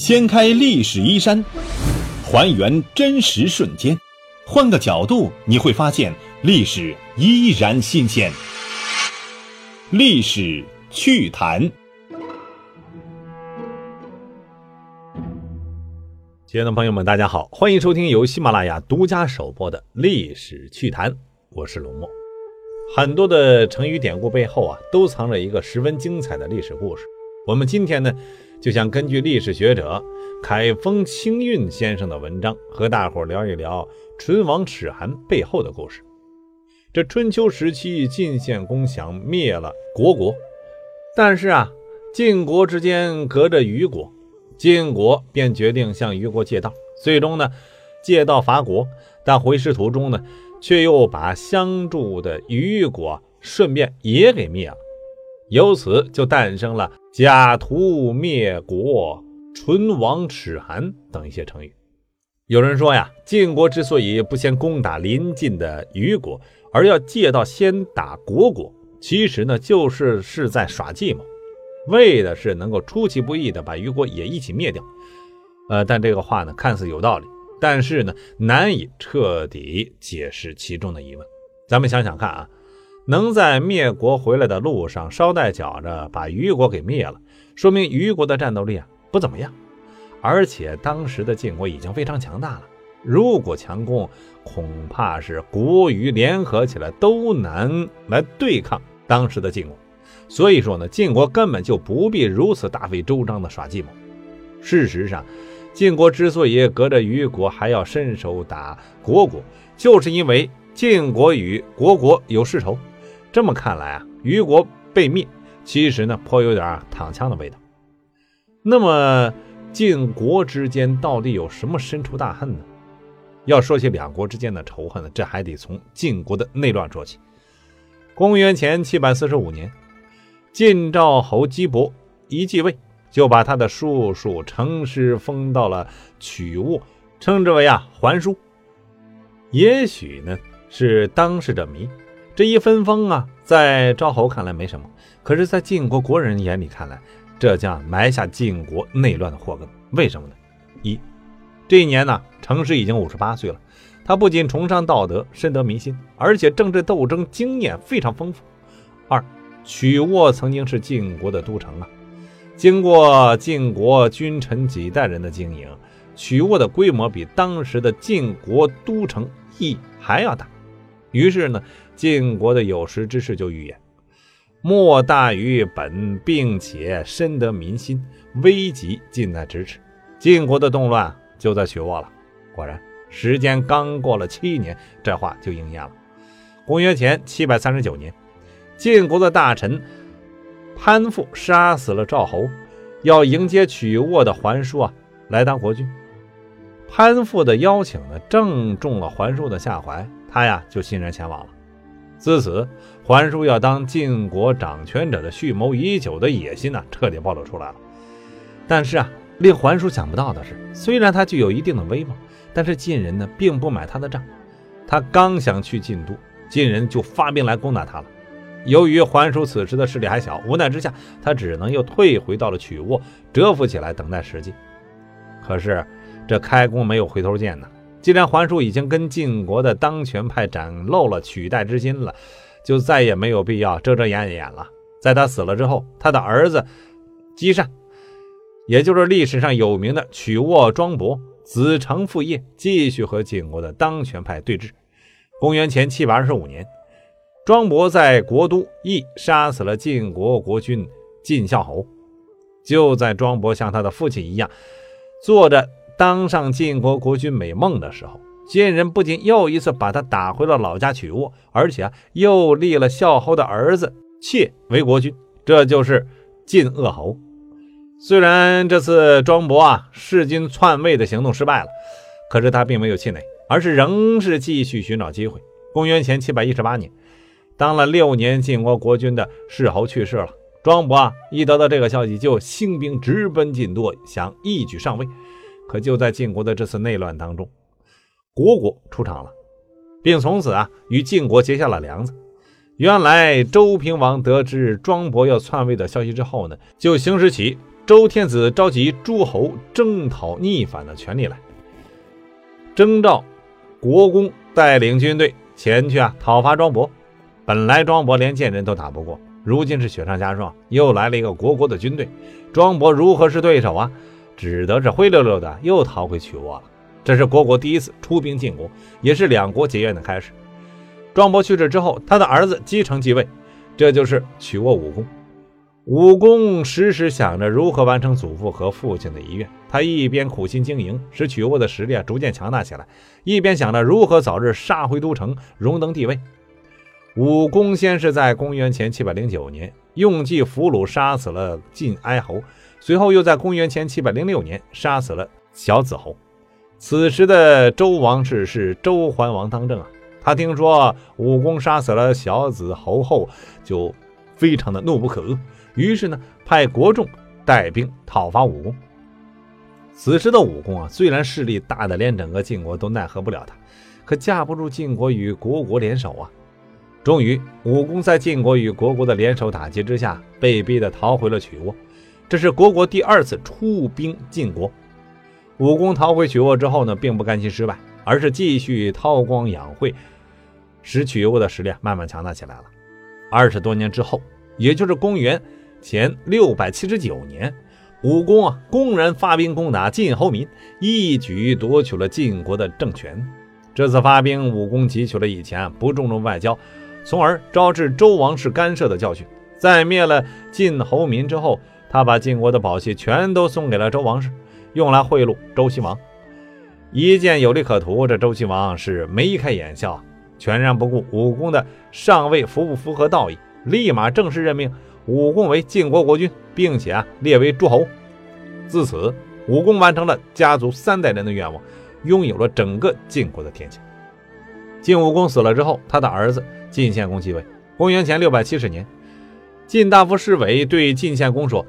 掀开历史衣衫，还原真实瞬间，换个角度你会发现历史依然新鲜。历史趣谈，亲爱的朋友们，大家好，欢迎收听由喜马拉雅独家首播的《历史趣谈》，我是龙墨。很多的成语典故背后啊，都藏着一个十分精彩的历史故事。我们今天呢，就想根据历史学者凯风清运先生的文章，和大伙聊一聊唇亡齿寒背后的故事。这春秋时期，晋献公想灭了虢国，但是啊，晋国之间隔着虞国，晋国便决定向虞国借道，最终呢，借道伐国，但回师途中呢。却又把相助的虞国顺便也给灭了，由此就诞生了“假途灭国”“唇亡齿寒”等一些成语。有人说呀，晋国之所以不先攻打邻近的虞国，而要借道先打虢国，其实呢就是是在耍计谋，为的是能够出其不意的把虞国也一起灭掉。呃，但这个话呢看似有道理。但是呢，难以彻底解释其中的疑问。咱们想想看啊，能在灭国回来的路上捎带脚着把虞国给灭了，说明虞国的战斗力啊不怎么样。而且当时的晋国已经非常强大了，如果强攻，恐怕是国虞联合起来都难来对抗当时的晋国。所以说呢，晋国根本就不必如此大费周章的耍计谋。事实上。晋国之所以隔着虞国还要伸手打虢国，就是因为晋国与虢国有世仇。这么看来啊，虞国被灭，其实呢颇有点躺枪的味道。那么晋国之间到底有什么深仇大恨呢？要说起两国之间的仇恨呢，这还得从晋国的内乱说起。公元前七百四十五年，晋赵侯姬伯一继位。就把他的叔叔程师封到了曲沃，称之为啊桓叔。也许呢是当事者迷，这一分封啊，在赵侯看来没什么，可是，在晋国国人眼里看来，这将埋下晋国内乱的祸根。为什么呢？一，这一年呢，成师已经五十八岁了，他不仅崇尚道德，深得民心，而且政治斗争经验非常丰富。二，曲沃曾经是晋国的都城啊。经过晋国君臣几代人的经营，曲沃的规模比当时的晋国都城邑还要大。于是呢，晋国的有识之士就预言：莫大于本，并且深得民心，危急近在咫尺。晋国的动乱就在曲沃了。果然，时间刚过了七年，这话就应验了。公元前七百三十九年，晋国的大臣。潘父杀死了赵侯，要迎接曲沃的桓叔啊来当国君。潘父的邀请呢，正中了桓叔的下怀，他呀就欣然前往了。自此，桓叔要当晋国掌权者的蓄谋已久的野心呢，彻底暴露出来了。但是啊，令桓叔想不到的是，虽然他具有一定的威望，但是晋人呢并不买他的账。他刚想去晋都，晋人就发兵来攻打他了。由于桓叔此时的势力还小，无奈之下，他只能又退回到了曲沃，蛰伏起来等待时机。可是这开弓没有回头箭呢。既然桓叔已经跟晋国的当权派展露了取代之心了，就再也没有必要遮遮掩掩了。在他死了之后，他的儿子姬善，也就是历史上有名的曲沃庄伯，子承父业，继续和晋国的当权派对峙。公元前七百二十五年。庄伯在国都邑杀死了晋国国君晋孝侯。就在庄伯像他的父亲一样，坐着当上晋国国君美梦的时候，晋人不仅又一次把他打回了老家曲沃，而且啊又立了孝侯的儿子妾为国君，这就是晋鄂侯。虽然这次庄伯啊弑君篡位的行动失败了，可是他并没有气馁，而是仍是继续寻找机会。公元前七百一十八年。当了六年晋国国君的世侯去世了，庄伯啊一得到这个消息，就兴兵直奔晋都，想一举上位。可就在晋国的这次内乱当中，虢国出场了，并从此啊与晋国结下了梁子。原来周平王得知庄伯要篡位的消息之后呢，就行使起周天子召集诸侯征讨逆反的权利来，征召国公带领军队前去啊讨伐庄伯。本来庄伯连贱人都打不过，如今是雪上加霜，又来了一个国国的军队，庄伯如何是对手啊？只得是灰溜溜的又逃回曲沃了。这是国国第一次出兵进攻，也是两国结怨的开始。庄伯去世之后，他的儿子姬承继位，这就是曲沃武公。武公时时想着如何完成祖父和父亲的遗愿，他一边苦心经营，使曲沃的实力啊逐渐强大起来，一边想着如何早日杀回都城，荣登帝位。武公先是在公元前七百零九年用计俘虏杀死了晋哀侯，随后又在公元前七百零六年杀死了小子侯。此时的周王室是周桓王当政啊，他听说武功杀死了小子侯后，就非常的怒不可遏。于是呢，派国仲带兵讨伐武功。此时的武功啊，虽然势力大的连整个晋国都奈何不了他，可架不住晋国与国国联手啊。终于，武功在晋国与国国的联手打击之下，被逼的逃回了曲沃。这是国国第二次出兵晋国。武功逃回曲沃之后呢，并不甘心失败，而是继续韬光养晦，使曲沃的实力慢慢强大起来了。二十多年之后，也就是公元。前六百七十九年，武功啊，公然发兵攻打晋侯民，一举夺取了晋国的政权。这次发兵，武功汲取了以前不注重外交，从而招致周王室干涉的教训。在灭了晋侯民之后，他把晋国的宝器全都送给了周王室，用来贿赂周西王。一见有利可图，这周西王是眉开眼笑，全然不顾武功的上位符不符合道义，立马正式任命。武功为晋国国君，并且啊列为诸侯。自此，武功完成了家族三代人的愿望，拥有了整个晋国的天下。晋武公死了之后，他的儿子晋献公继位。公元前六百七十年，晋大夫侍卫对晋献公说：“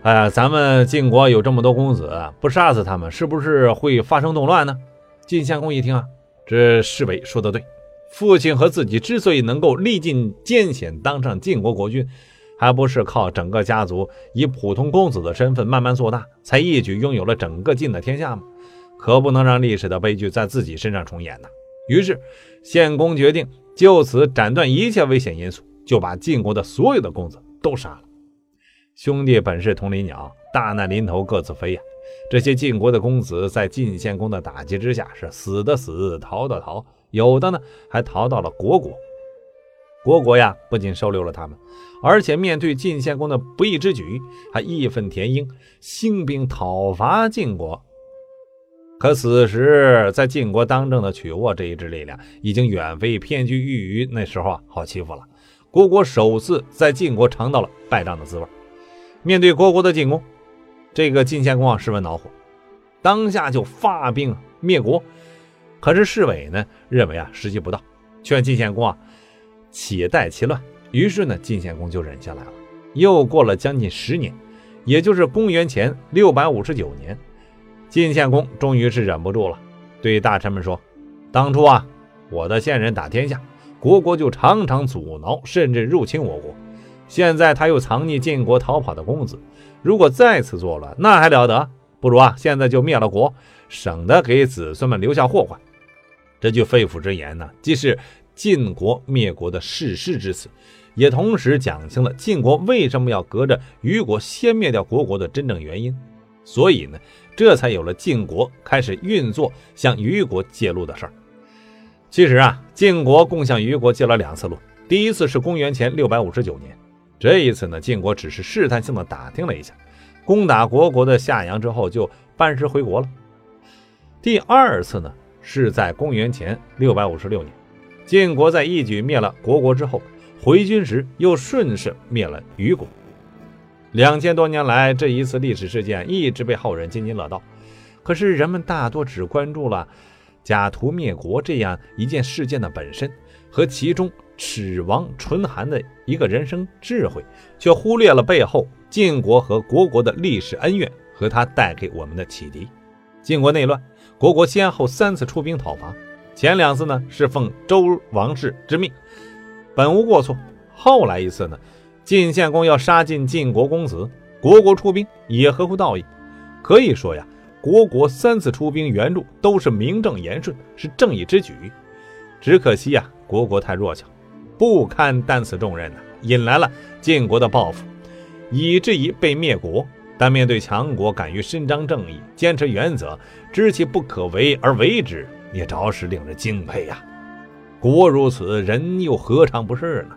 哎，咱们晋国有这么多公子，不杀死他们，是不是会发生动乱呢？”晋献公一听啊，这侍卫说的对，父亲和自己之所以能够历尽艰险当上晋国国君。还不是靠整个家族以普通公子的身份慢慢做大，才一举拥有了整个晋的天下吗？可不能让历史的悲剧在自己身上重演呐！于是，献公决定就此斩断一切危险因素，就把晋国的所有的公子都杀了。兄弟本是同林鸟，大难临头各自飞呀！这些晋国的公子在晋献公的打击之下，是死的死，逃的逃，有的呢还逃到了国国。国国呀，不仅收留了他们，而且面对晋献公的不义之举，还义愤填膺，兴兵讨伐晋国。可此时，在晋国当政的曲沃这一支力量，已经远非偏居于于那时候啊好欺负了。国国首次在晋国尝到了败仗的滋味。面对国国的进攻，这个晋献公啊十分恼火，当下就发兵灭国。可是侍卫呢认为啊时机不到，劝晋献公啊。且待其乱。于是呢，晋献公就忍下来了。又过了将近十年，也就是公元前六百五十九年，晋献公终于是忍不住了，对大臣们说：“当初啊，我的先人打天下，国国就常常阻挠，甚至入侵我国。现在他又藏匿晋国逃跑的公子，如果再次作乱，那还了得？不如啊，现在就灭了国，省得给子孙们留下祸患。”这句肺腑之言呢，既是。晋国灭国的誓师之词，也同时讲清了晋国为什么要隔着虞国先灭掉国国的真正原因。所以呢，这才有了晋国开始运作向虞国借路的事儿。其实啊，晋国共向虞国借了两次路，第一次是公元前六百五十九年，这一次呢，晋国只是试探性的打听了一下，攻打国国的夏阳之后就班师回国了。第二次呢，是在公元前六百五十六年。晋国在一举灭了国国之后，回军时又顺势灭了虞国。两千多年来，这一次历史事件一直被后人津津乐道。可是人们大多只关注了假途灭国这样一件事件的本身和其中齿王唇寒的一个人生智慧，却忽略了背后晋国和国国的历史恩怨和他带给我们的启迪。晋国内乱，国国先后三次出兵讨伐。前两次呢是奉周王室之命，本无过错。后来一次呢，晋献公要杀尽晋国公子，国国出兵也合乎道义。可以说呀，国国三次出兵援助都是名正言顺，是正义之举。只可惜呀，国国太弱小，不堪担此重任呐，引来了晋国的报复，以至于被灭国。但面对强国，敢于伸张正义，坚持原则，知其不可为而为之，也着实令人敬佩呀。国如此，人又何尝不是呢？